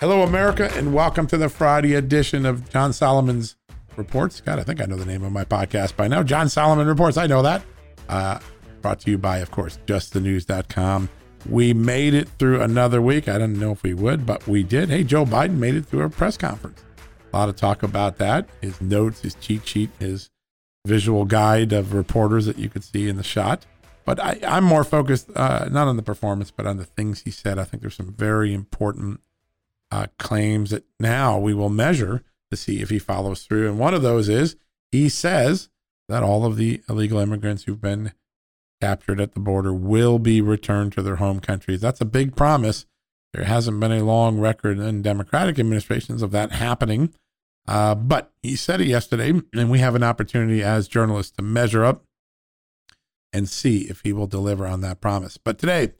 Hello, America, and welcome to the Friday edition of John Solomon's Reports. God, I think I know the name of my podcast by now. John Solomon Reports. I know that. Uh, brought to you by, of course, justthenews.com. We made it through another week. I didn't know if we would, but we did. Hey, Joe Biden made it through a press conference. A lot of talk about that. His notes, his cheat sheet, his visual guide of reporters that you could see in the shot. But I, am more focused uh, not on the performance, but on the things he said. I think there's some very important uh, claims that now we will measure to see if he follows through. And one of those is he says that all of the illegal immigrants who've been captured at the border will be returned to their home countries. That's a big promise. There hasn't been a long record in Democratic administrations of that happening. Uh, but he said it yesterday, and we have an opportunity as journalists to measure up and see if he will deliver on that promise. But today,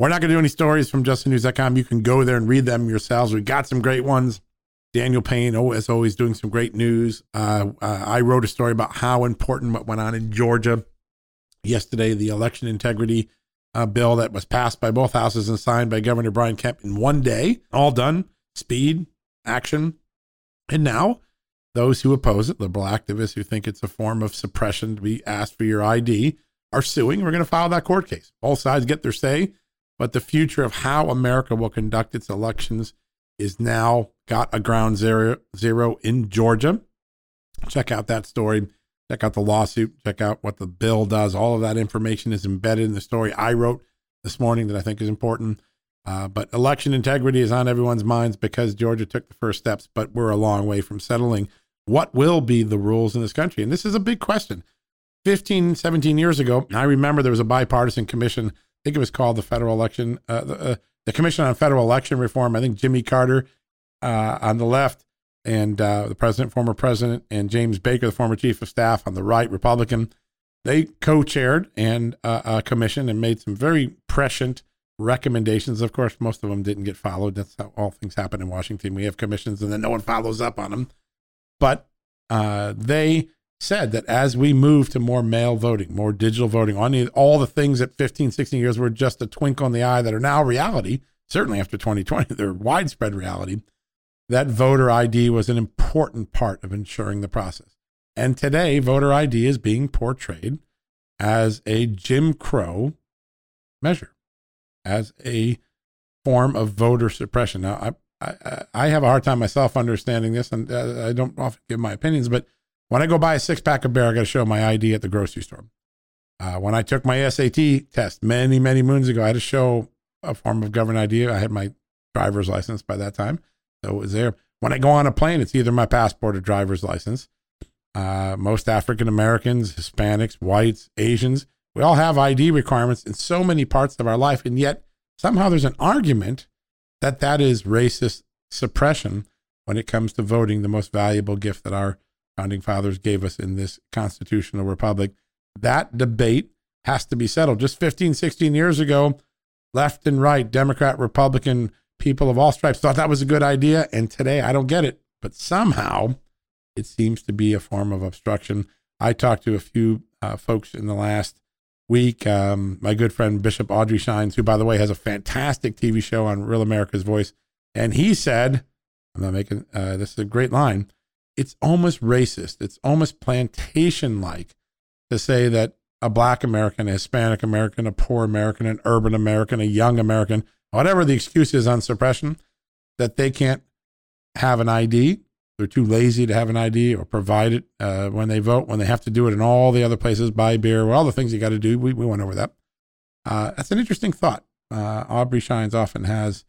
we're not going to do any stories from justthenews.com. You can go there and read them yourselves. We've got some great ones. Daniel Payne, oh, as always, doing some great news. Uh, uh, I wrote a story about how important what went on in Georgia yesterday, the election integrity uh, bill that was passed by both houses and signed by Governor Brian Kemp in one day, all done, speed, action. And now, those who oppose it, liberal activists who think it's a form of suppression to be asked for your ID, are suing. We're going to file that court case. Both sides get their say but the future of how America will conduct its elections is now got a ground zero, zero in Georgia. Check out that story. Check out the lawsuit. Check out what the bill does. All of that information is embedded in the story I wrote this morning that I think is important. Uh, but election integrity is on everyone's minds because Georgia took the first steps, but we're a long way from settling what will be the rules in this country. And this is a big question. 15, 17 years ago, I remember there was a bipartisan commission think it was called the Federal Election, uh, the, uh, the, Commission on Federal Election Reform. I think Jimmy Carter uh, on the left and uh, the president, former president, and James Baker, the former chief of staff on the right, Republican. They co-chaired and uh, a commission and made some very prescient recommendations. Of course, most of them didn't get followed. That's how all things happen in Washington. We have commissions and then no one follows up on them. But uh, they said that as we move to more mail voting, more digital voting, on all the things that 15, 16 years were just a twinkle in the eye that are now reality, certainly after 2020, they're widespread reality, that voter ID was an important part of ensuring the process. And today, voter ID is being portrayed as a Jim Crow measure, as a form of voter suppression. Now, I, I, I have a hard time myself understanding this, and uh, I don't often give my opinions, but when I go buy a six pack of beer, I got to show my ID at the grocery store. Uh, when I took my SAT test many, many moons ago, I had to show a form of government ID. I had my driver's license by that time. So it was there. When I go on a plane, it's either my passport or driver's license. Uh, most African Americans, Hispanics, whites, Asians, we all have ID requirements in so many parts of our life. And yet somehow there's an argument that that is racist suppression when it comes to voting, the most valuable gift that our founding fathers gave us in this constitutional republic. That debate has to be settled. Just 15, 16 years ago, left and right, Democrat, Republican, people of all stripes thought that was a good idea. And today I don't get it. But somehow it seems to be a form of obstruction. I talked to a few uh, folks in the last week. Um, my good friend Bishop Aubrey Shines, who, by the way, has a fantastic TV show on Real America's Voice And he said, I'm not making uh, this is a great line. It's almost racist. It's almost plantation like to say that a black American, a Hispanic American, a poor American, an urban American, a young American, whatever the excuse is on suppression, that they can't have an ID. They're too lazy to have an ID or provide it uh, when they vote, when they have to do it in all the other places, buy beer, all the things you got to do. We, we went over that. Uh, that's an interesting thought. Uh, Aubrey Shines often has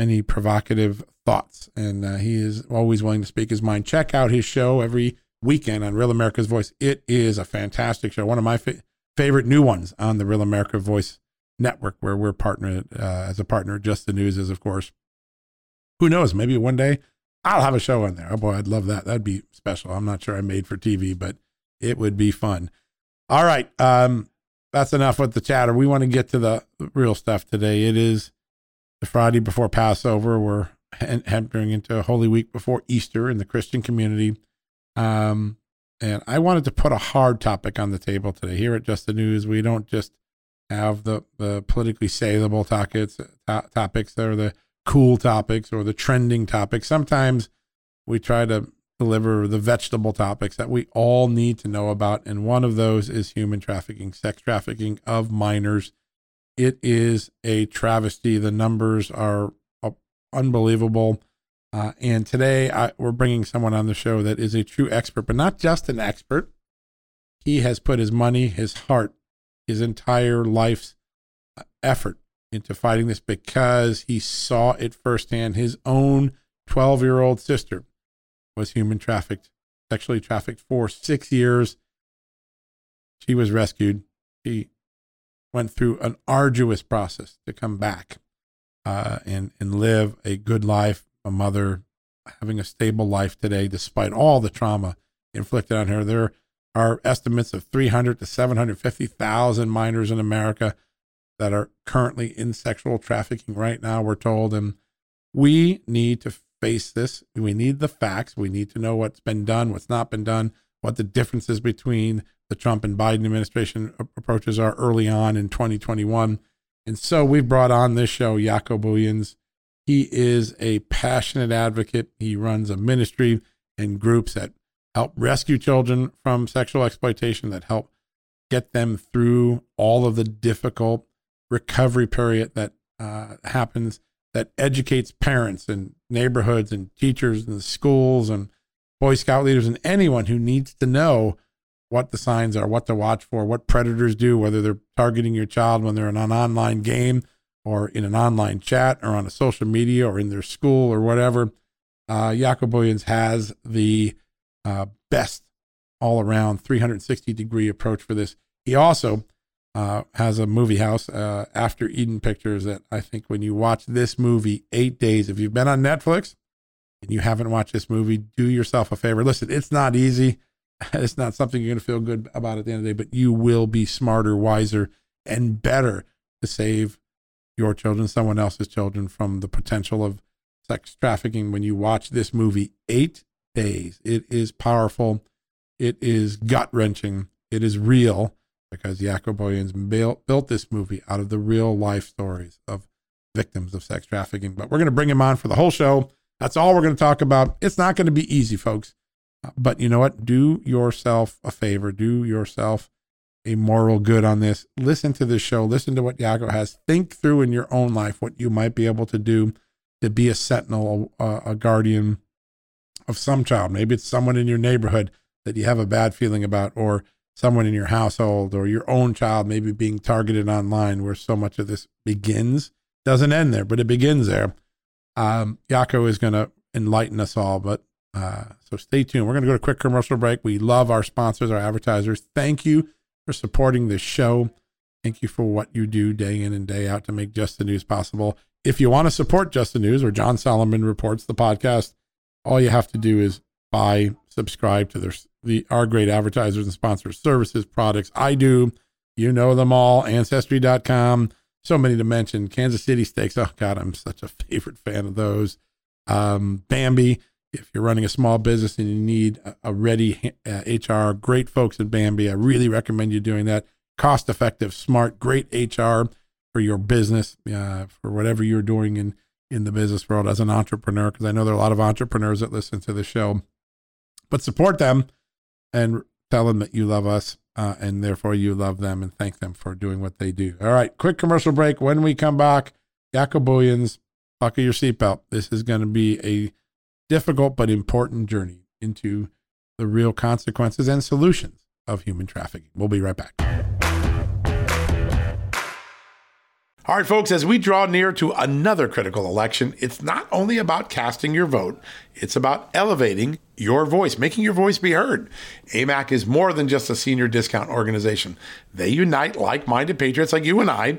many provocative thoughts, and uh, he is always willing to speak his mind. Check out his show every weekend on Real America's Voice. It is a fantastic show, one of my fa- favorite new ones on the Real America Voice network, where we're partnered uh, as a partner. Just the News is, of course. Who knows? Maybe one day I'll have a show on there. Oh boy, I'd love that. That'd be special. I'm not sure I'm made for TV, but it would be fun. All right. Um, that's enough with the chatter. We want to get to the real stuff today. It is the Friday before Passover. We're entering into Holy Week before Easter in the Christian community. Um, and I wanted to put a hard topic on the table today. Here at Just the News, we don't just have the, the politically saleable topics, to- topics or the cool topics or the trending topics. Sometimes we try to deliver the vegetable topics that we all need to know about. And one of those is human trafficking, sex trafficking of minors. It is a travesty. The numbers are uh, unbelievable. Uh, and today I, we're bringing someone on the show that is a true expert, but not just an expert. He has put his money, his heart, his entire life's uh, effort into fighting this because he saw it firsthand. His own 12 year old sister was human trafficked, sexually trafficked for six years. She was rescued. She went through an arduous process to come back uh, and, and live a good life, a mother having a stable life today, despite all the trauma inflicted on her. There are estimates of 300 to 750,000 minors in America that are currently in sexual trafficking right now, we're told. And we need to face this. We need the facts. We need to know what's been done, what's not been done, what the differences between the Trump and Biden administration approaches are early on in 2021. And so we've brought on this show Jaco Booyens. He is a passionate advocate. He runs a ministry and groups that help rescue children from sexual exploitation, that help get them through all of the difficult recovery period that uh, happens that educates parents and neighborhoods and teachers and schools and Boy Scout leaders and anyone who needs to know what the signs are, what to watch for, what predators do, whether they're targeting your child when they're in an online game or in an online chat or on a social media or in their school or whatever. Uh, has the uh, best all around 360 degree approach for this. He also uh, has a movie house, uh, After Eden Pictures, that I think when you watch this movie, Eight Days, if you've been on Netflix and you haven't watched this movie, do yourself a favor. Listen, it's not easy. It's not something you're going to feel good about at the end of the day, but you will be smarter, wiser, and better to save your children, someone else's children from the potential of sex trafficking when you watch this movie, Eight Days. It is powerful. It is gut wrenching. It is real because Jaco Booyens built, built this movie out of the real life stories of victims of sex trafficking. But we're going to bring him on for the whole show. That's all we're going to talk about. It's not going to be easy, folks. But you know what? Do yourself a favor. Do yourself a moral good on this. Listen to this show. Listen to what Jaco has. Think through in your own life what you might be able to do to be a sentinel, a, a guardian of some child. Maybe it's someone in your neighborhood that you have a bad feeling about, or someone in your household or your own child maybe being targeted online where so much of this begins doesn't end there but it begins there um, Jaco is going to enlighten us all but uh, so stay tuned we're going to go to a quick commercial break we love our sponsors our advertisers thank you for supporting this show thank you for what you do day in and day out to make just the news possible if you want to support just the news or john solomon reports the podcast all you have to do is buy subscribe to their the our great advertisers and sponsors, services, products. I do. You know them all. Ancestry.com. So many to mention. Kansas City Steaks. Oh, God, I'm such a favorite fan of those. Um, Bambee. If you're running a small business and you need a, ready uh, HR, great folks at Bambee. I really recommend you doing that. Cost effective, smart, great HR for your business, uh, for whatever you're doing in in the business world as an entrepreneur, because I know there are a lot of entrepreneurs that listen to the show. But support them and tell them that you love us uh, and therefore you love them and thank them for doing what they do. All right, quick commercial break. When we come back, Jaco Booyens, buckle your seatbelt. This is going to be a difficult but important journey into the real consequences and solutions of human trafficking. We'll be right back. All right, folks, as we draw near to another critical election, it's not only about casting your vote, it's about elevating your voice, making your voice be heard. AMAC is more than just a senior discount organization. They unite like minded patriots like you and I,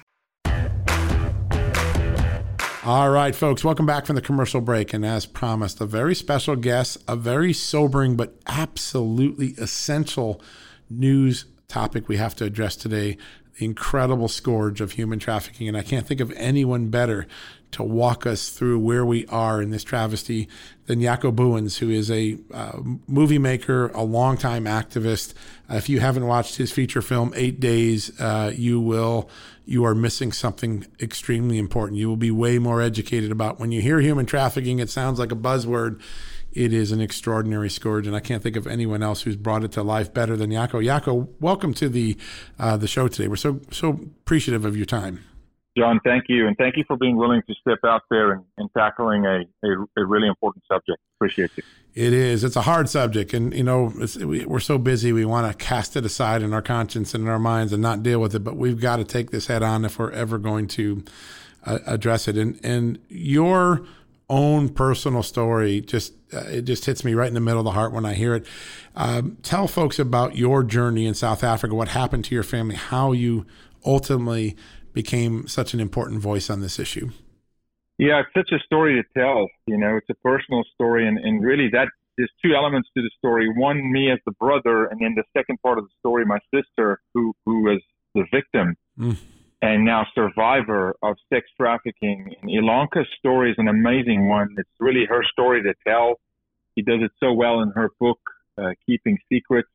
All right, folks, welcome back from the commercial break. And as promised, a very special guest, a very sobering but absolutely essential news topic we have to address today the incredible scourge of human trafficking. And I can't think of anyone better to walk us through where we are in this travesty than Jaco Booyens, who is a uh, movie maker, a longtime activist. Uh, if you haven't watched his feature film Eight Days, uh, you will you are missing something extremely important. You will be way more educated about when you hear human trafficking. It sounds like a buzzword. It is an extraordinary scourge, and I can't think of anyone else who's brought it to life better than Jaco. Jaco, welcome to the uh, the show today. We're so so appreciative of your time. John, thank you, and thank you for being willing to step out there and, and tackling a, a, a, really important subject. Appreciate you. It is. It's a hard subject, and you know we, are so busy. We want to cast it aside in our conscience and in our minds and not deal with it. But we've got to take this head on if we're ever going to uh, address it. And and your own personal story just uh, it just hits me right in the middle of the heart when I hear it. Um, tell folks about your journey in South Africa. What happened to your family? How you ultimately became such an important voice on this issue? Yeah, it's such a story to tell. You know, it's a personal story, and, and really that there's two elements to the story. One, me as the brother, and then the second part of the story, my sister, who who was the victim mm. and now survivor of sex trafficking. And Ilanka's story is an amazing one. It's really her story to tell. She does it so well in her book, uh, Keeping Secrets.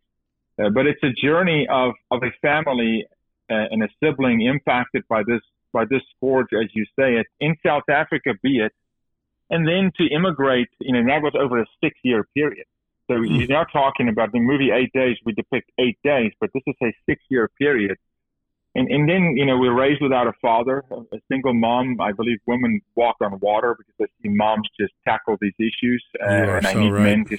Uh, but it's a journey of, of a family and a sibling impacted by this by this scourge, as you say it, in South Africa, be it, and then to immigrate, you know, that was over a six year period. So mm. you're now talking about the movie Eight Days. We depict eight days, but this is a six year period. And, and then, you know, we're raised without a father, a single mom. I believe women walk on water because I see moms just tackle these issues. Uh, and I need right. men to,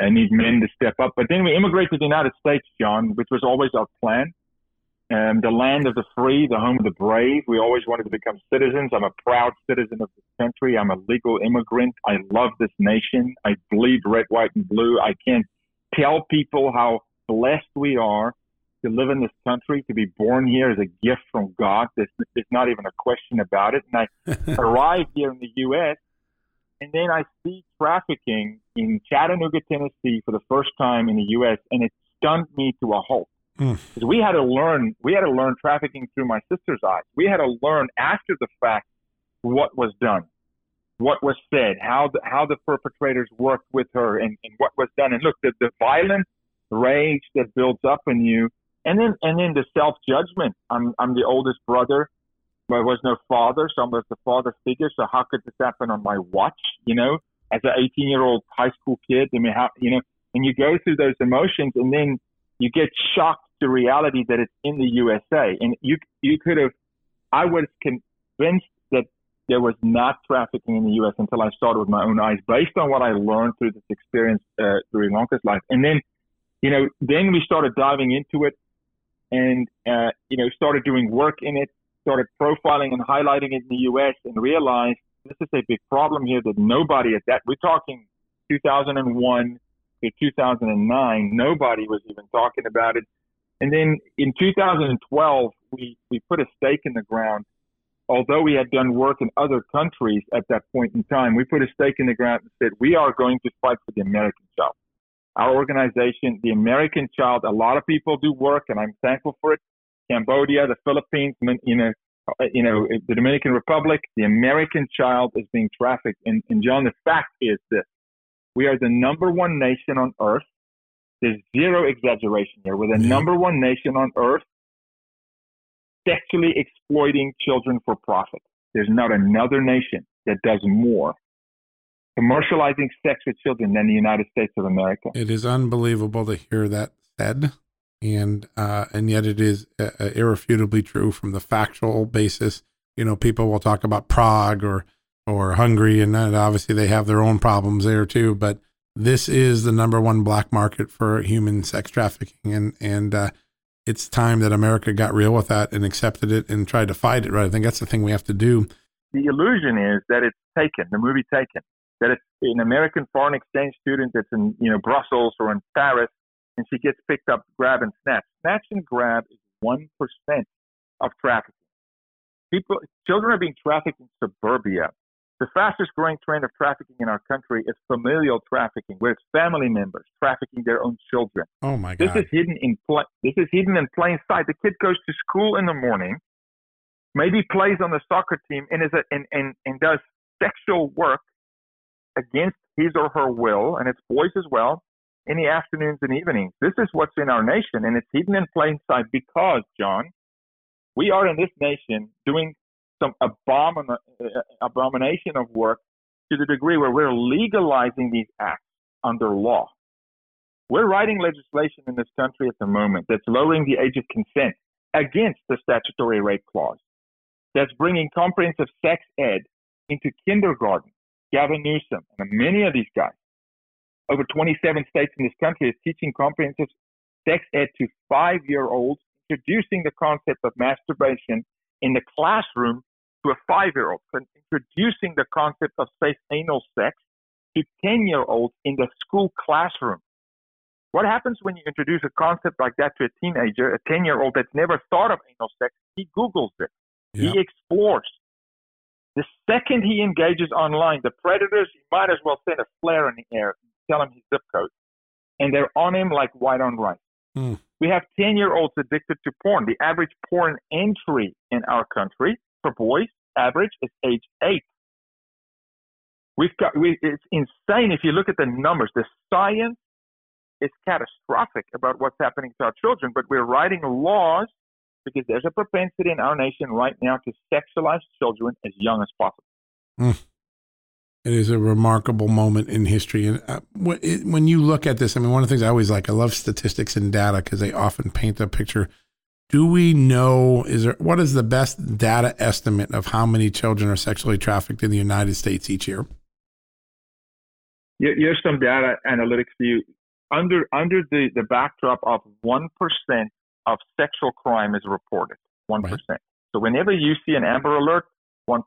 I need men to step up. But then we immigrate to the United States, John, which was always our plan um, the land of the free, the home of the brave. We always wanted to become citizens. I'm a proud citizen of this country. I'm a legal immigrant. I love this nation. I bleed red, white, and blue. I can't tell people how blessed we are to live in this country, to be born here is a gift from God. There's, there's not even a question about it. And I arrived here in the U.S. and then I see trafficking in Chattanooga, Tennessee for the first time in the U.S. and it stunned me to a halt. Mm. We had to learn. We had to learn trafficking through my sister's eyes. We had to learn after the fact what was done, what was said, how the, how the perpetrators worked with her, and, and what was done. And look, the, the violence, rage that builds up in you, and then and then the self judgment. I'm I'm the oldest brother. There was no father, so I was the father figure. So how could this happen on my watch? You know, as an 18 year old high school kid, I mean, how you know and you go through those emotions, and then you get shocked to reality that it's in the USA. And you you could have, I was convinced that there was not trafficking in the U.S. until I saw it with my own eyes, based on what I learned through this experience uh, during Lonka's life. And then, you know, then we started diving into it, and uh, you know, started doing work in it, started profiling and highlighting it in the U.S. and realized this is a big problem here that nobody at that we're talking 2001 to 2009 nobody was even talking about it and then in 2012 we we put a stake in the ground although we had done work in other countries at that point in time we put a stake in the ground and said we are going to fight for the american child our organization the american child a lot of people do work and i'm thankful for it Cambodia, the Philippines, you know, uh, you know, the Dominican Republic, the American child is being trafficked. And, and John, the fact is this: we are the number one nation on earth. There's zero exaggeration here. We're the yeah. number one nation on earth sexually exploiting children for profit. There's not another nation that does more commercializing sex with children than the United States of America. It is unbelievable to hear that said and uh, and yet it is uh, uh, irrefutably true from the factual basis. You know, people will talk about Prague or or Hungary, and obviously they have their own problems there too. But this is the number one black market for human sex trafficking, and and uh, it's time that America got real with that and accepted it and tried to fight it. Right? I think that's the thing we have to do. The illusion is that it's taken, the movie Taken, that it's an American foreign exchange student that's in you know Brussels or in Paris and she gets picked up, grab and snatch. Snatch and grab is one percent of trafficking. People, children are being trafficked in suburbia. The fastest growing trend of trafficking in our country is familial trafficking, where it's family members trafficking their own children. Oh my God! This is hidden in pl- this is hidden in plain sight. The kid goes to school in the morning, maybe plays on the soccer team, and is a, and, and and does sexual work against his or her will, and it's boys as well, in the afternoons and evenings. This is what's in our nation, and it's hidden in plain sight because, John, we are in this nation doing some abomin- abomination of work to the degree where we're legalizing these acts under law. We're writing legislation in this country at the moment that's lowering the age of consent against the statutory rape clause, that's bringing comprehensive sex ed into kindergarten. Gavin Newsom and many of these guys over 27 states in this country is teaching comprehensive sex ed to five year olds, introducing the concept of masturbation in the classroom to a five year old, and introducing the concept of safe anal sex to 10 year olds in the school classroom. What happens when you introduce a concept like that to a teenager, a 10 year old that's never thought of anal sex? He Googles it, he explores. The second he engages online, the predators, you might as well send a flare in the air tell him his zip code, and they're on him like white on rice. Mm. We have 10 year olds addicted to porn. The average porn entry in our country for boys, average, is age eight. We've got, we, it's insane if you look at the numbers. The science is catastrophic about what's happening to our children, but we're writing laws because there's a propensity in our nation right now to sexualize children as young as possible. Mm. It is a remarkable moment in history. And uh, when you look at this, I mean, one of the things I always like, I love statistics and data because they often paint a picture. Do we know, is there, what is the best data estimate of how many children are sexually trafficked in the United States each year? Here's some data analytics for you. Under, under the, the backdrop of 1% of sexual crime is reported, 1%. Right. So whenever you see an Amber Alert, 1%.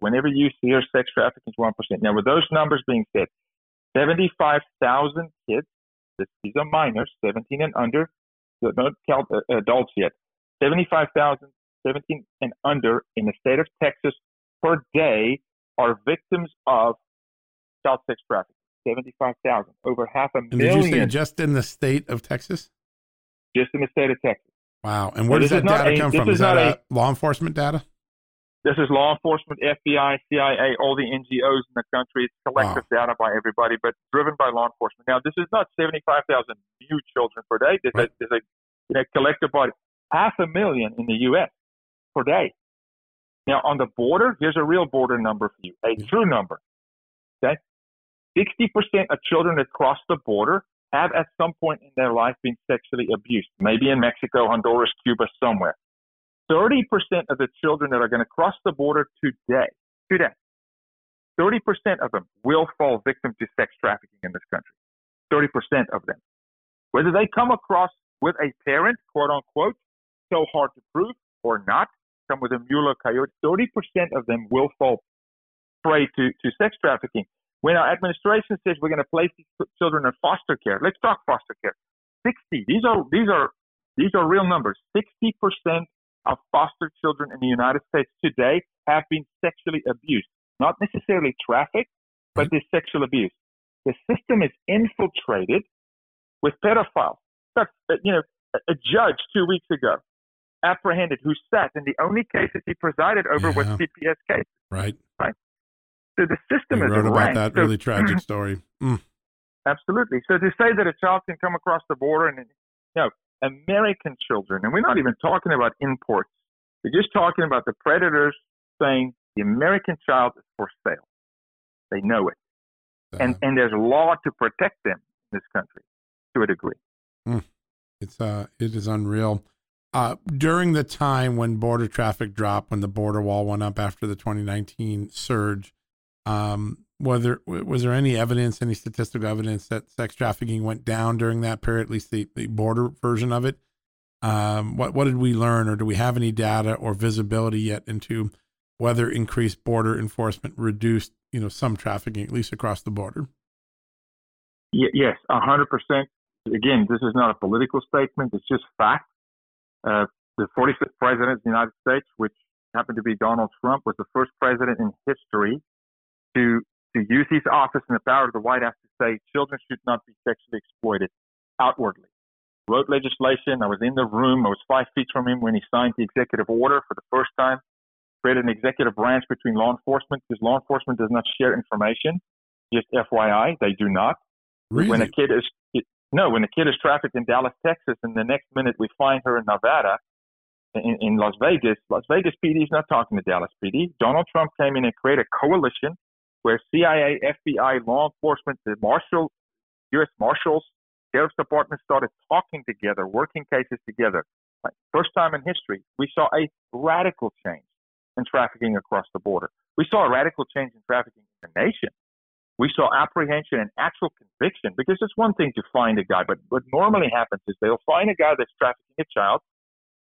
Whenever you hear sex trafficking, 1%. Now, with those numbers being said, 75,000 kids, these are minors, 17 and under, so don't count uh, adults yet, 75,000, 17 and under in the state of Texas per day are victims of child sex trafficking. 75,000, over half a million. And did you say just in the state of Texas? Just in the state of Texas. Wow. And where does that data a, come from? Is, is that a, law enforcement data? This is law enforcement, FBI, CIA, all the NGOs in the country. It's collective wow. data by everybody, but driven by law enforcement. Now, this is not 75,000 new children per day. There's, right. a, there's a you know, collective by half a million in the U.S. per day. Now, on the border, here's a real border number for you, a mm-hmm. true number. Okay? 60% of children that cross the border have at some point in their life been sexually abused, maybe in Mexico, Honduras, Cuba, somewhere. 30% of the children that are going to cross the border today, today, 30% of them will fall victim to sex trafficking in this country. 30% of them. Whether they come across with a parent, quote unquote, so hard to prove or not, come with a mule or coyote, 30% of them will fall prey to, to sex trafficking. When our administration says we're going to place these children in foster care, let's talk foster care. 60, these are, these are, these are real numbers. 60% of foster children in the United States today have been sexually abused. Not necessarily trafficked, but there's sexual abuse. The system is infiltrated with pedophiles. But, you know, a judge two weeks ago apprehended who sat in the only cases he presided over yeah. was CPS cases. Right. Right. So the system is wrote about that so, really tragic story. Mm. Absolutely. So to say that a child can come across the border and you know American children, and we're not even talking about imports. We're just talking about the predators saying the American child is for sale. They know it, uh, and and there's law to protect them in this country to a degree. Mm. It's uh, it is unreal. Uh, during the time when border traffic dropped, when the border wall went up after the 2019 surge, um, whether was there any evidence, any statistical evidence that sex trafficking went down during that period, at least the, the border version of it? Um, what what did we learn, or do we have any data or visibility yet into whether increased border enforcement reduced, you know, some trafficking, at least across the border? yes, hundred percent. Again, this is not a political statement; it's just fact. Uh, the 45th president of the United States, which happened to be Donald Trump, was the first president in history to to use his office and the power of the White House to say children should not be sexually exploited outwardly. Wrote legislation. I was in the room. I was five feet from him when he signed the executive order for the first time. Created an executive branch between law enforcement because law enforcement does not share information. Just FYI, they do not. Really? When a kid is no, when a kid is trafficked in Dallas, Texas, and the next minute we find her in Nevada, in, in Las Vegas, Las Vegas PD is not talking to Dallas PD. Donald Trump came in and created a coalition where CIA, FBI, law enforcement, the Marshal, U.S. Marshals, Sheriff's Department started talking together, working cases together. Like, first time in history, we saw a radical change in trafficking across the border. We saw a radical change in trafficking in the nation. We saw apprehension and actual conviction because it's one thing to find a guy, but what normally happens is they'll find a guy that's trafficking a child,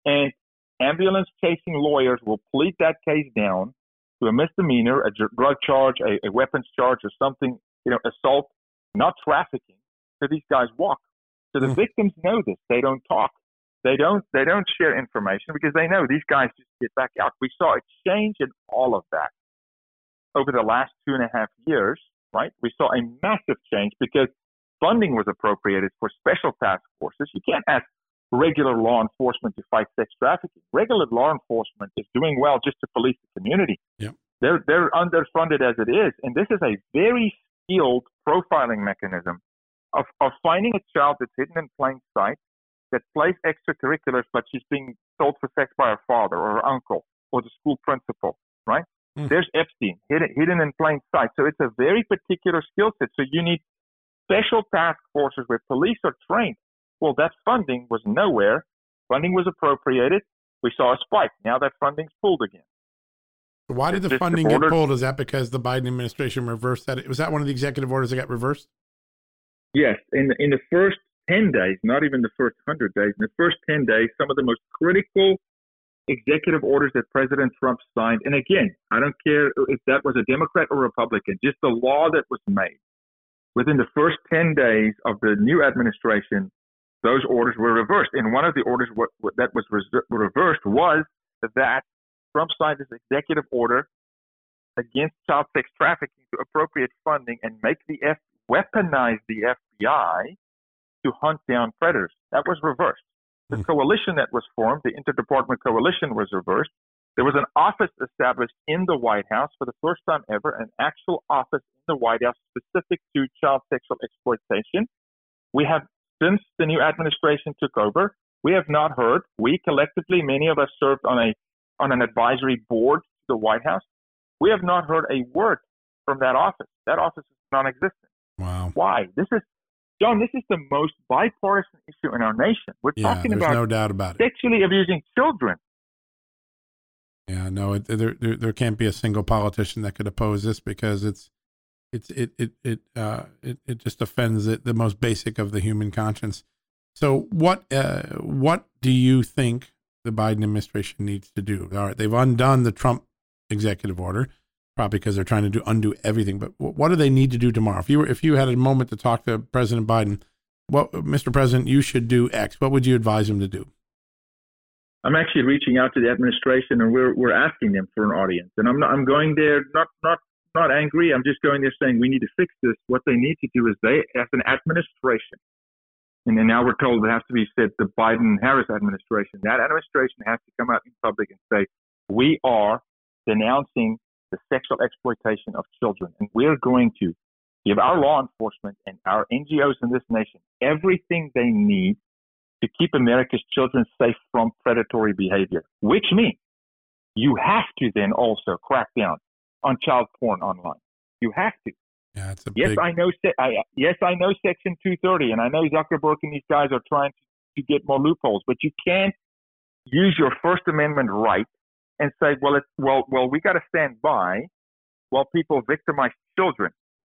and ambulance chasing lawyers will plead that case down to a misdemeanor, a drug charge, a, a weapons charge, or something, you know, assault, not trafficking. So these guys walk. So the mm. victims know this. They don't talk. They don't. They don't share information because they know these guys just get back out. We saw a change in all of that over the last two and a half years. Right? We saw a massive change because funding was appropriated for special task forces. You can't ask regular law enforcement to fight sex trafficking. Regular law enforcement is doing well just to police the community. Yeah. They're they're underfunded as it is, and this is a very skilled profiling mechanism of of finding a child that's hidden in plain sight that plays extracurriculars, but she's being sold for sex by her father or her uncle or the school principal, right? Mm. There's Epstein hidden, hidden in plain sight. So it's a very particular skill set. So you need special task forces where police are trained well, that funding was nowhere. Funding was appropriated. We saw a spike. Now that funding's pulled again. Why did the funding get pulled? Is that because the Biden administration reversed that? Was that one of the executive orders that got reversed? Yes. In the, in the first 10 days, not even the first 100 days, in the first 10 days, some of the most critical executive orders that President Trump signed, and again, I don't care if that was a Democrat or Republican, just the law that was made. Within the first 10 days of the new administration, those orders were reversed. And one of the orders that was reversed was that Trump signed this executive order against child sex trafficking to appropriate funding and make the F weaponize the FBI to hunt down predators. That was reversed. The mm. coalition that was formed, the interdepartment coalition, was reversed. There was an office established in the White House for the first time ever, an actual office in the White House specific to child sexual exploitation. We have since the new administration took over, we have not heard. We collectively, many of us served on a on an advisory board to the White House. We have not heard a word from that office. That office is non-existent. Wow. Why? This is John, this is the most bipartisan issue in our nation. We're yeah, talking about no doubt about it. sexually abusing children. Yeah, no, it, there, there there can't be a single politician that could oppose this because it's it's it it it uh it, it just offends it, the most basic of the human conscience. So what uh what do you think the Biden administration needs to do? All right, they've undone the Trump executive order, probably because they're trying to do undo everything. But what do they need to do tomorrow? If you were if you had a moment to talk to President Biden, what Mr. President, you should do X. What would you advise him to do? I'm actually reaching out to the administration and we're we're asking them for an audience. And I'm not I'm going there not not not angry. I'm just going there saying we need to fix this. What they need to do is they as an administration and then now we're told it has to be said the Biden Harris administration. That administration has to come out in public and say, We are denouncing the sexual exploitation of children and we're going to give our law enforcement and our NGOs in this nation everything they need to keep America's children safe from predatory behavior, which means you have to then also crack down on child porn online. You have to. Yeah, it's a yes, big, I know. I, yes, I know Section 230, and I know Zuckerberg and these guys are trying to, to get more loopholes, but you can't use your First Amendment right and say, well, it's well, well, we got to stand by while people victimize children,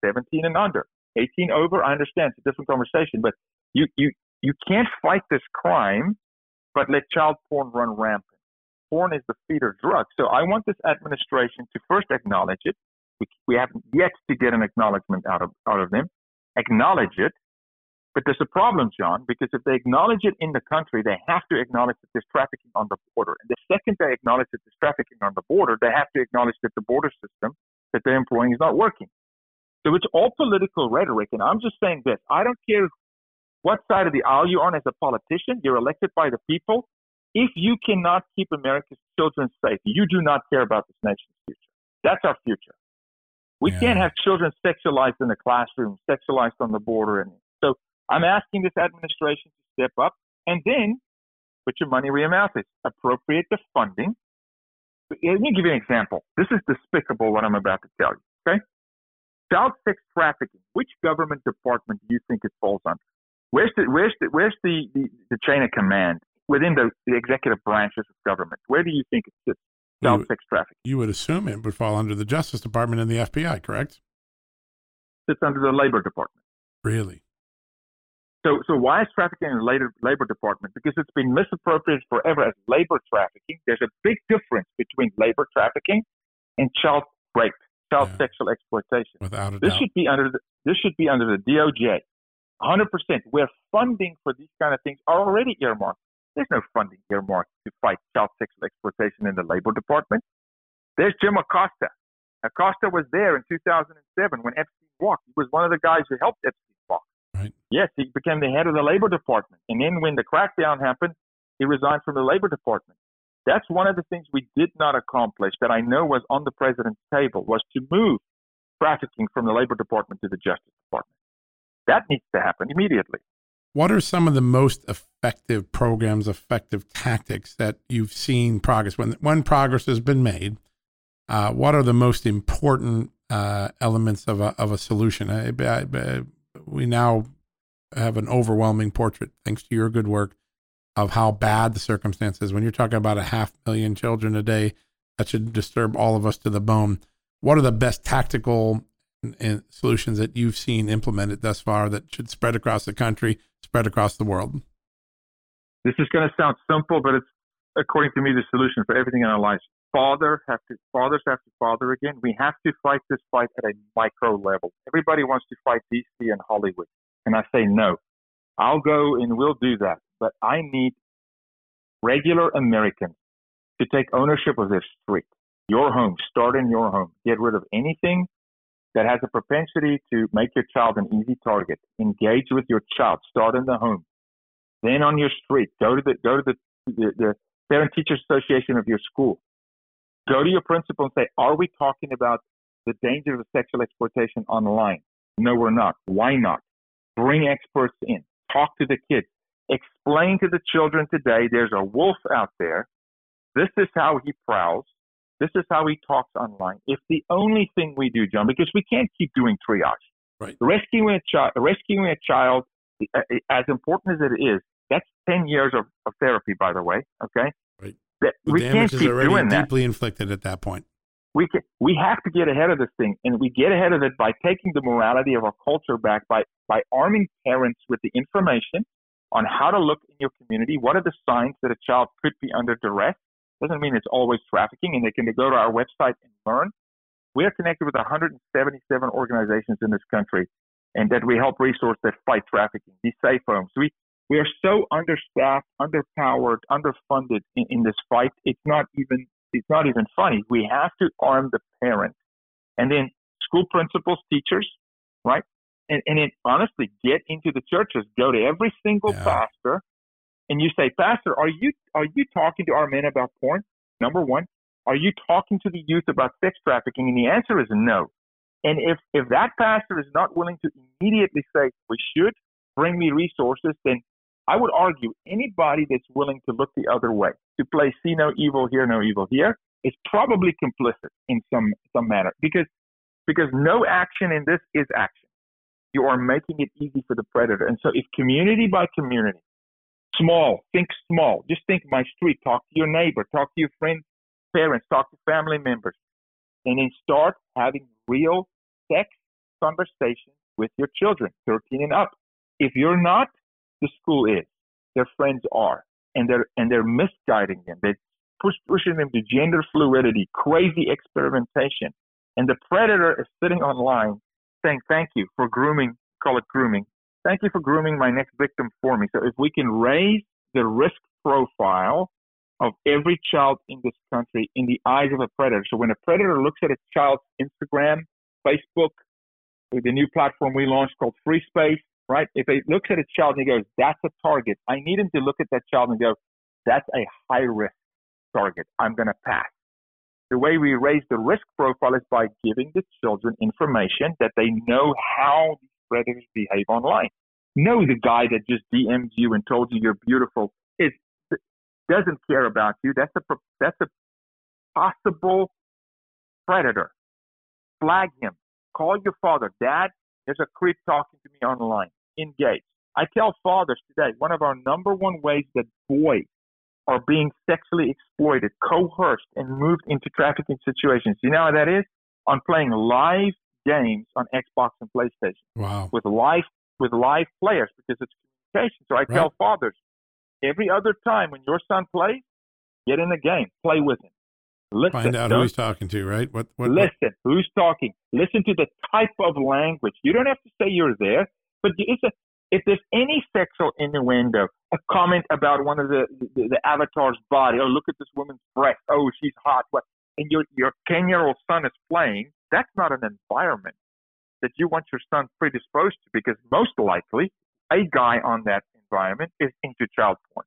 17 and under, 18 over. I understand it's a different conversation, but you you you can't fight this crime, but let child porn run rampant. Porn is the feeder drug. So I want this administration to first acknowledge it. We, we haven't yet to get an acknowledgement out of out of them. Acknowledge it. But there's a problem, John, because if they acknowledge it in the country, they have to acknowledge that there's trafficking on the border. And the second they acknowledge that there's trafficking on the border, they have to acknowledge that the border system that they're employing is not working. So it's all political rhetoric. And I'm just saying this I don't care what side of the aisle you're on as a politician, you're elected by the people. If you cannot keep America's children safe, you do not care about this nation's future. That's our future. We yeah. can't have children sexualized in the classroom, sexualized on the border. And I'm asking this administration to step up and then put your money where your mouth is. Appropriate the funding. Let me give you an example. This is despicable what I'm about to tell you. Okay? Child sex trafficking. Which government department do you think it falls under? Where's the where's the where's the, the, the chain of command within the, the executive branches of government? Where do you think it sits? Child sex trafficking. You would assume it would fall under the Justice Department and the FBI, correct? It's under the Labor Department. Really? So, so why is trafficking in the labor, labor department? Because it's been misappropriated forever as labor trafficking. There's a big difference between labor trafficking and child rape, child yeah. sexual exploitation. Without a this doubt. should be under the, this should be under the DOJ. 100%. Where funding for these kind of things are already earmarked. There's no funding earmarked to fight child sexual exploitation in the Labor Department. There's Jim Acosta. Acosta was there in 2007 when Epstein walked. He was one of the guys who helped Epstein. Yes, he became the head of the Labor Department. And then when the crackdown happened, he resigned from the Labor Department. That's one of the things we did not accomplish that I know was on the president's table was to move trafficking from the Labor Department to the Justice Department. That needs to happen immediately. What are some of the most effective programs, effective tactics that you've seen progress when when progress has been made? Uh, what are the most important uh, elements of a of a solution? I, I, I, we now have an overwhelming portrait, thanks to your good work, of how bad the circumstances. When you're talking about a half million children a day, that should disturb all of us to the bone. What are the best tactical mm, and solutions that you've seen implemented thus far that should spread across the country, spread across the world? This is going to sound simple, but it's according to me the solution for everything in our lives. Father have to fathers have to father again. We have to fight this fight at a micro level. Everybody wants to fight DC and Hollywood, and I say no. I'll go and we'll do that, but I need regular Americans to take ownership of their street, your home. Start in your home. Get rid of anything that has a propensity to make your child an easy target. Engage with your child. Start in the home. Then on your street, go to the go to the, the, the parent teacher association of your school. Go to your principal and say, "Are we talking about the danger of sexual exploitation online?" No, we're not. Why not? Bring experts in. Talk to the kids. Explain to the children today there's a wolf out there. This is how he prowls. This is how he talks online. If the only thing we do, John, because we can't keep doing triage. Right. Rescuing a child, rescuing a child uh, uh, as important as it is, that's 10 years of, of therapy, by the way. Okay. Right. That, The we can't keep doing that. deeply inflicted at that point. We can, we have to get ahead of this thing, and we get ahead of it by taking the morality of our culture back by by arming parents with the information on how to look in your community. What are the signs that a child could be under duress? Doesn't mean it's always trafficking, and they can go to our website and learn. We are connected with 177 organizations in this country, and that we help resource that fight trafficking. These safe homes. We we are so understaffed, underpowered, underfunded in, in this fight. It's not even it's not even funny. We have to arm the parents, and then school principals, teachers, right? And and then honestly, get into the churches. Go to every single Yeah. pastor, and you say, Pastor, are you are you talking to our men about porn? Number one, are you talking to the youth about sex trafficking? And the answer is no. And if if that pastor is not willing to immediately say we should bring me resources, then I would argue anybody that's willing to look the other way, to play see no evil, hear no evil here, is probably complicit in some some manner because because no action in this is action. You are making it easy for the predator. And so if community by community, small, think small, just think my street, talk to your neighbor, talk to your friends, parents, talk to family members, and then start having real sex conversations with your children, 13 and up. If you're not, the school is. Their friends are, and they're and they're misguiding them. They're push, pushing them to gender fluidity, crazy experimentation, and the predator is sitting online saying, "Thank you for grooming. Call it grooming. Thank you for grooming my next victim for me." So if we can raise the risk profile of every child in this country in the eyes of a predator. So when a predator looks at a child's Instagram, Facebook, with the new platform we launched called Free Space, right? If he looks at a child and he goes, that's a target, I need him to look at that child and go, that's a high risk target. I'm going to pass. The way we raise the risk profile is by giving the children information that they know how these predators behave online. Know the guy that just DM'd you and told you you're beautiful is doesn't care about you. That's a that's a possible predator. Flag him. Call your father. Dad, there's a creep talking to me online. Engage. I tell fathers today, one of our number one ways that boys are being sexually exploited, coerced, and moved into trafficking situations. You know how that is? On playing live games on Xbox and PlayStation Wow. with live with live players because it's communication. So I tell fathers, every other time when your son plays, get in the game, play with him. Listen, Find out who he's talking to, right? What? What? what- listen. Who's talking? Listen to the type of language. You don't have to say you're there, but it's a, if there's any sexual innuendo, a comment about one of the, the the avatar's body, oh look at this woman's breast, oh she's hot, what? And your your ten year old son is playing. That's not an environment that you want your son predisposed to, because most likely a guy on that environment is into child porn.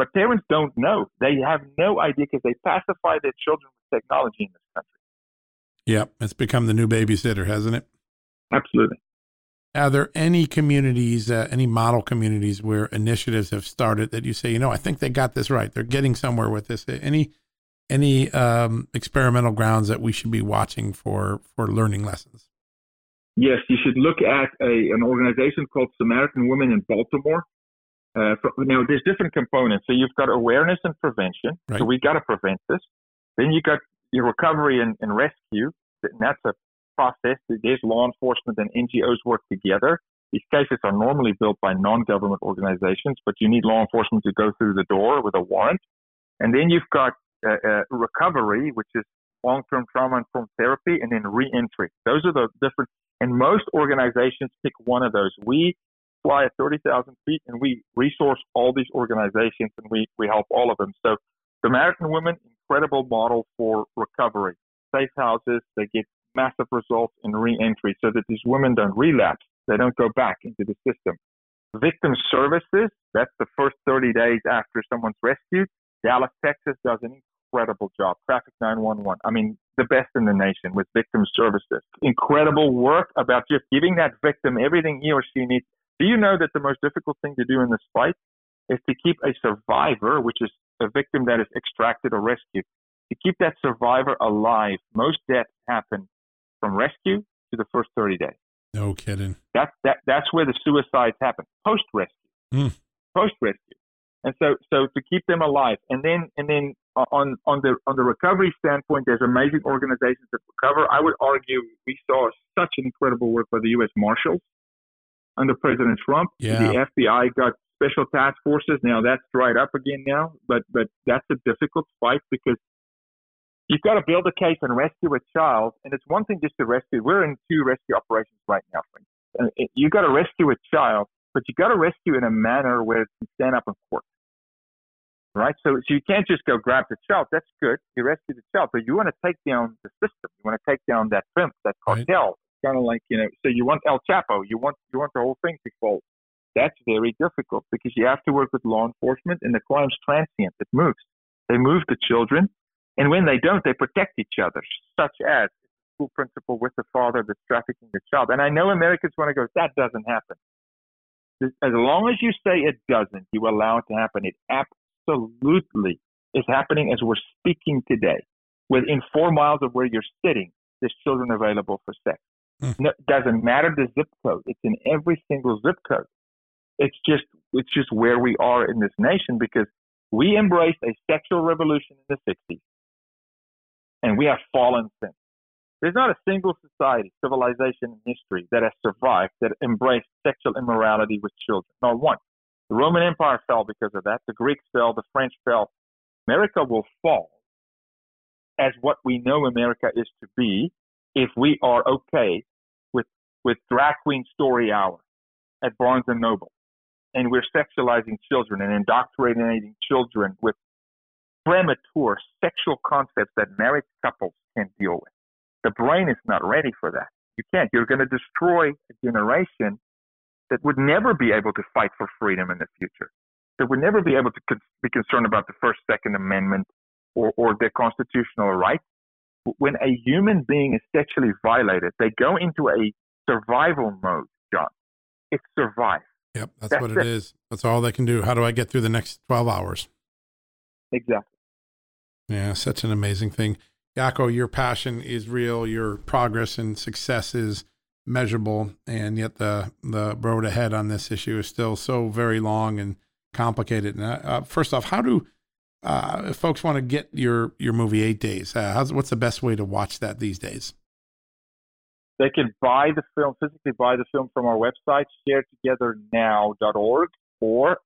But parents don't know. They have no idea because they pacify their children with technology in this country. Yep. It's become the new babysitter, hasn't it? Absolutely. Are there any communities, uh, any model communities where initiatives have started that you say, you know, I think they got this right. They're getting somewhere with this. Any any um, experimental grounds that we should be watching for for learning lessons? Yes, you should look at a, an organization called Samaritan Women in Baltimore. Uh, now, there's different components. So you've got awareness and prevention. Right. So we got to prevent this. Then you got your recovery and, and rescue. And that's a process. There's law enforcement and NGOs work together. These cases are normally built by non-government organizations, but you need law enforcement to go through the door with a warrant. And then you've got uh, uh, recovery, which is long-term trauma-informed therapy, and then re-entry. Those are the different and most organizations pick one of those. We fly at 30,000 feet and we resource all these organizations and we, we help all of them. So the Samaritan Women, incredible model for recovery. Safe houses, they get massive results in re-entry so that these women don't relapse. They don't go back into the system. Victim services, that's the first 30 days after someone's rescued. Dallas, Texas does an incredible job. Traffick911. I mean, the best in the nation with victim services. Incredible work about just giving that victim everything he or she needs. Do you know that the most difficult thing to do in this fight is to keep a survivor, which is a victim that is extracted or rescued, to keep that survivor alive? Most deaths happen from rescue to the first 30 days. No kidding. That's that that's where the suicides happen post rescue. Mm. Post rescue. And so so to keep them alive, and then and then on on the on the recovery standpoint, there's amazing organizations that recover. I would argue we saw such an incredible work by the U.S. Marshals under President Trump. Yeah. The FBI got special task forces. Now that's dried up again now, but but that's a difficult fight because you've got to build a case and rescue a child. And it's one thing just to rescue. We're in two rescue operations right now. And you got to rescue a child, but you've got to rescue in a manner where it can stand up in court. Right? So, so you can't just go grab the child. That's good. You rescue the child, but you want to take down the system. You want to take down that pimp, that cartel. Right. Kind of like, you know, so you want El Chapo. You want, you want the whole thing to fall. That's very difficult because you have to work with law enforcement and the crime's transient. It moves. They move the children and when they don't, they protect each other, such as school principal with the father that's trafficking the child. And I know Americans want to go, that doesn't happen. As long as you say it doesn't, you allow it to happen. It absolutely is happening as we're speaking today. Within four miles of where you're sitting, there's children available for sex. Mm. No, doesn't matter the zip code. It's in every single zip code. It's just it's just where we are in this nation because we embraced a sexual revolution in the 60s and we have fallen since. There's not a single society, civilization in history that has survived that embraced sexual immorality with children. Not one. The Roman Empire fell because of that. The Greeks fell. The French fell. America will fall as what we know America is to be if we are okay with drag queen story hour at Barnes and Noble, and we're sexualizing children and indoctrinating children with premature sexual concepts that married couples can deal with. The brain is not ready for that. You can't. You're going to destroy a generation that would never be able to fight for freedom in the future, that would never be able to be concerned about the First, Second Amendment or, or their constitutional rights. When a human being is sexually violated, they go into a survival mode, John. It's survive. Yep, that's, that's what it, it is. That's all they can do. How do I get through the next 12 hours? Exactly. Yeah, such an amazing thing. Jaco, your passion is real. Your progress and success is measurable, and yet the the road ahead on this issue is still so very long and complicated. And uh, uh first off, how do uh, folks want to get your your movie Eight Days? Uh, how's what's the best way to watch that these days? They can buy the film physically, buy the film from our website, sharetogethernow.org, or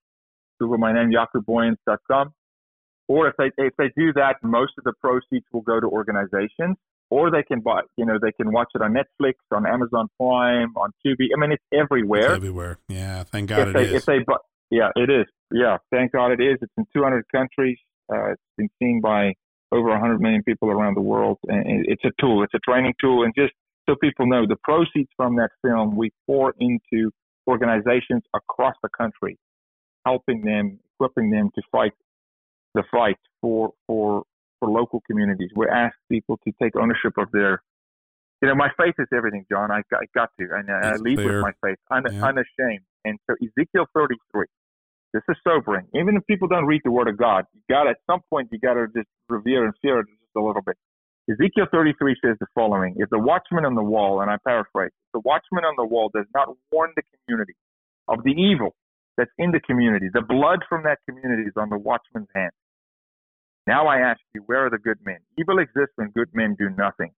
Google my name, jacobooyens.com. Or if they if they do that, most of the proceeds will go to organizations. Or they can buy, you know, they can watch it on Netflix, on Amazon Prime, on Tubi. I mean, it's everywhere. It's everywhere. Yeah, thank God if it they, is. If they, yeah, it is. Yeah, thank God it is. It's in 200 countries. Uh, it's been seen by over 100 million people around the world, and it's a tool. It's a training tool, and just so people know, the proceeds from that film we pour into organizations across the country, helping them, equipping them to fight the fight for for for local communities. We ask people to take ownership of their. You know, my faith is everything, John. I, I got to, and I lead with my faith, un, yeah. unashamed. And so Ezekiel 33. This is sobering. Even if people don't read the Word of God, you got at some point you got to just revere and fear it just a little bit. Ezekiel 33 says the following: If the watchman on the wall, and I paraphrase, if the watchman on the wall does not warn the community of the evil that's in the community, the blood from that community is on the watchman's hand. Now I ask you, where are the good men? Evil exists when good men do nothing.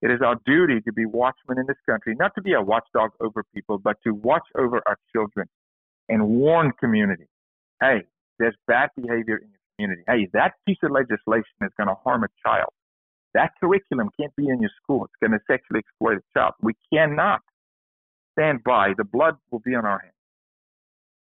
It is our duty to be watchmen in this country, not to be a watchdog over people, but to watch over our children and warn community. Hey, there's bad behavior in your community. Hey, that piece of legislation is going to harm a child. That curriculum can't be in your school. It's going to sexually exploit a child. We cannot stand by. The blood will be on our hands.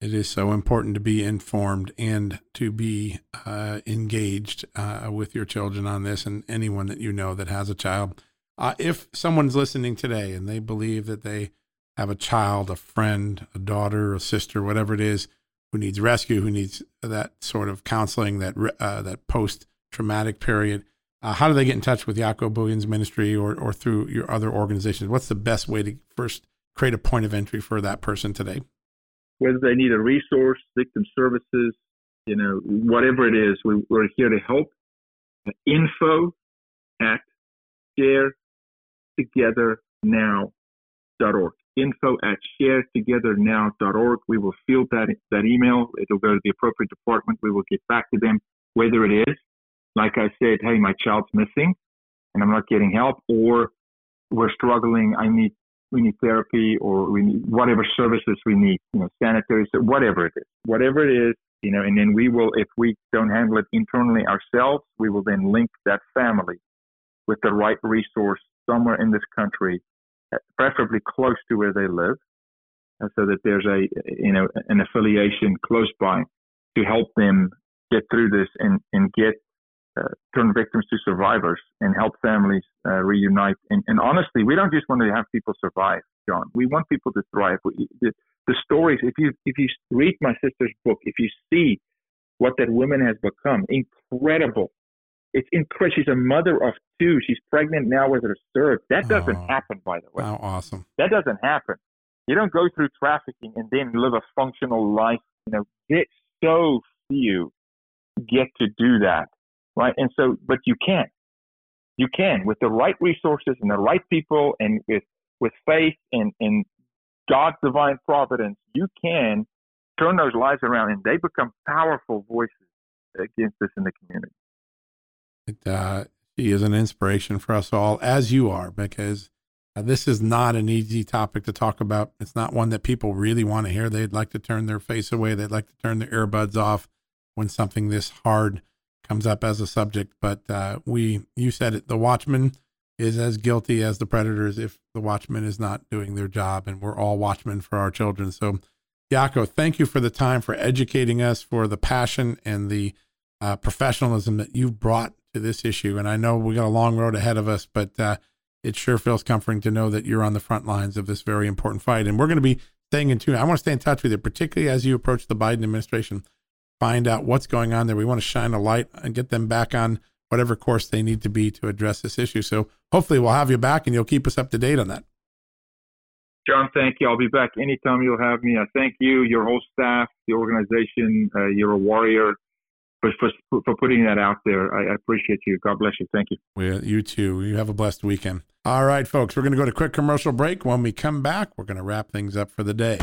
It is so important to be informed and to be uh, engaged uh, with your children on this and anyone that you know that has a child. Uh, if someone's listening today and they believe that they have a child, a friend, a daughter, a sister, whatever it is, who needs rescue, who needs that sort of counseling, that uh, that post traumatic period, uh, how do they get in touch with Jaco Booyens' ministry or, or through your other organizations? What's the best way to first create a point of entry for that person today? whether they need a resource, victim services, you know, whatever it is, we, are here to help. Info at sharetogethernow.org. info at sharetogethernow.org. We will field that, that email. It'll go to the appropriate department. We will get back to them, whether it is, like I said, hey, my child's missing and I'm not getting help, or we're struggling. I need, we need therapy or we need whatever services we need, you know, sanitary, whatever it is, whatever it is, you know, and then we will, if we don't handle it internally ourselves, we will then link that family with the right resource somewhere in this country, uh, preferably close to where they live, uh, so that there's a you know an affiliation close by to help them get through this and and get uh, turn victims to survivors and help families uh, reunite. And, and, honestly, we don't just want to have people survive, John. We want people to thrive. We, the, the stories, if you if you read my sister's book, if you see what that woman has become, incredible it's incredible. She's a mother of two. She's pregnant now with her third. That doesn't oh, happen, by the way. How awesome. That doesn't happen. You don't go through trafficking and then live a functional life. You know, so few get to do that, right? And so, but you can. You can with the right resources and the right people, and with with faith and and God's divine providence. You can turn those lives around, and they become powerful voices against this in the community. It, uh, she is an inspiration for us all, as you are, because uh, this is not an easy topic to talk about. It's not one that people really want to hear. They'd like to turn their face away. They'd like to turn their earbuds off when something this hard comes up as a subject. But uh, we, you said it, the watchman is as guilty as the predators if the watchman is not doing their job, and we're all watchmen for our children. So, Jaco, thank you for the time, for educating us, for the passion and the uh, professionalism that you've brought to this issue. And I know we got a long road ahead of us, but uh, it sure feels comforting to know that you're on the front lines of this very important fight. And we're going to be staying in tune. I want to stay in touch with you, particularly as you approach the Biden administration. Find out what's going on there. We want to shine a light and get them back on whatever course they need to be to address this issue. So hopefully we'll have you back and you'll keep us up to date on that. John, thank you. I'll be back anytime you'll have me. I thank you, your whole staff, the organization. Uh, you're a warrior for, for, for putting that out there. I, I appreciate you. God bless you. Thank you. Well, you too. You have a blessed weekend. All right, folks, we're going to go to quick commercial break. When we come back, we're going to wrap things up for the day.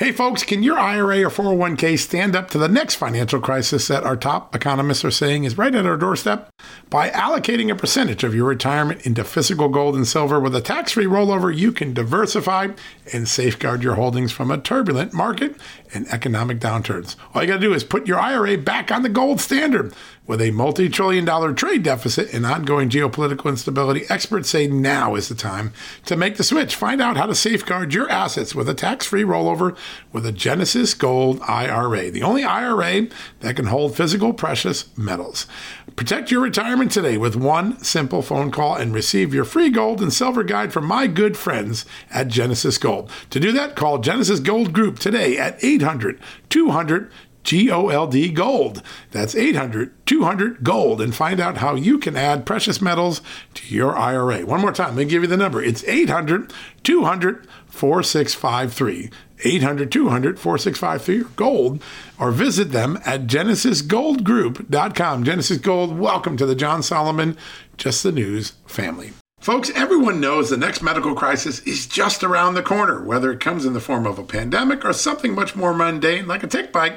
Hey, folks, can your IRA or 401k stand up to the next financial crisis that our top economists are saying is right at our doorstep? By allocating a percentage of your retirement into physical gold and silver with a tax free rollover, you can diversify and safeguard your holdings from a turbulent market and economic downturns. All you got to do is put your IRA back on the gold standard. With a multi trillion dollar trade deficit and ongoing geopolitical instability, experts say now is the time to make the switch. Find out how to safeguard your assets with a tax free rollover with a Genesis Gold IRA, the only IRA that can hold physical precious metals. Protect your retirement today with one simple phone call and receive your free gold and silver guide from my good friends at Genesis Gold. To do that, call Genesis Gold Group today at 800 200 G O L D Gold. That's 800 200 Gold and find out how you can add precious metals to your IRA. One more time, let me give you the number. It's 800 200 4653. 800 200 4653 gold or visit them at genesisgoldgroup.com. Genesis Gold, welcome to the John Solomon Just the News family. Folks, everyone knows the next medical crisis is just around the corner, whether it comes in the form of a pandemic or something much more mundane like a tick bite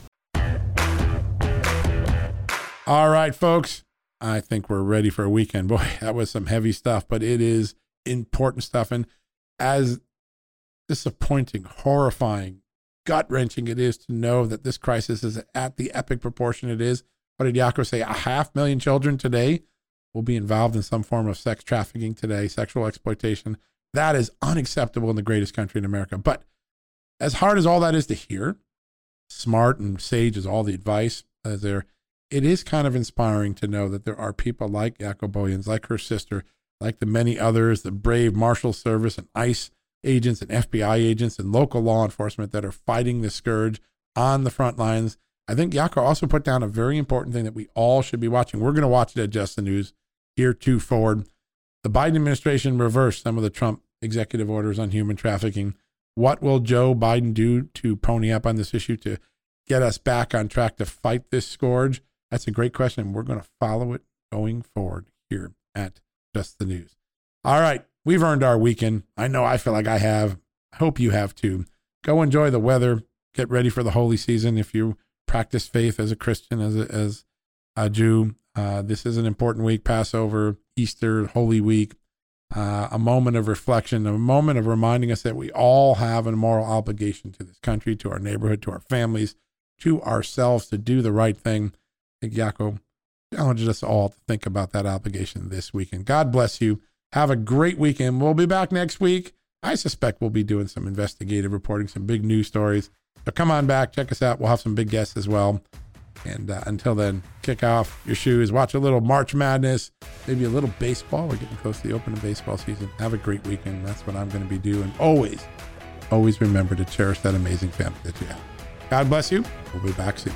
All right, folks. I think we're ready for a weekend. Boy, that was some heavy stuff, but it is important stuff. And as disappointing, horrifying, gut wrenching it is to know that this crisis is at the epic proportion it is. What did Jaco say? A half million children today will be involved in some form of sex trafficking today, sexual exploitation. That is unacceptable in the greatest country in America. But as hard as all that is to hear, smart and sage is all the advice as there, it is kind of inspiring to know that there are people like Jaco Booyens, like her sister, like the many others, the brave Marshal Service and ICE agents and FBI agents and local law enforcement that are fighting the scourge on the front lines. I think Jaco also put down a very important thing that we all should be watching. We're going to watch it at Just the News here too forward. The Biden administration reversed some of the Trump executive orders on human trafficking. What will Joe Biden do to pony up on this issue to get us back on track to fight this scourge? That's a great question. We're going to follow it going forward here at Just the News. All right. We've earned our weekend. I know I feel like I have. I hope you have too. Go enjoy the weather. Get ready for the holy season. If you practice faith as a Christian, as a, as a Jew, uh, this is an important week Passover, Easter, Holy Week, uh, a moment of reflection, a moment of reminding us that we all have a moral obligation to this country, to our neighborhood, to our families, to ourselves to do the right thing. I think Jaco challenges us all to think about that obligation this weekend. God bless you. Have a great weekend. We'll be back next week. I suspect we'll be doing some investigative reporting, some big news stories. So come on back, check us out. We'll have some big guests as well. And uh, until then, kick off your shoes, watch a little March Madness, maybe a little baseball. We're getting close to the open of baseball season. Have a great weekend. That's what I'm going to be doing. Always, always remember to cherish that amazing family that you have. God bless you. We'll be back soon.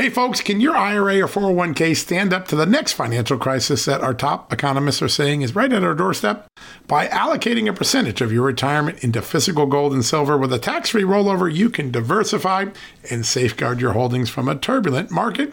Hey, folks, can your IRA or 401k stand up to the next financial crisis that our top economists are saying is right at our doorstep? By allocating a percentage of your retirement into physical gold and silver with a tax free rollover, you can diversify and safeguard your holdings from a turbulent market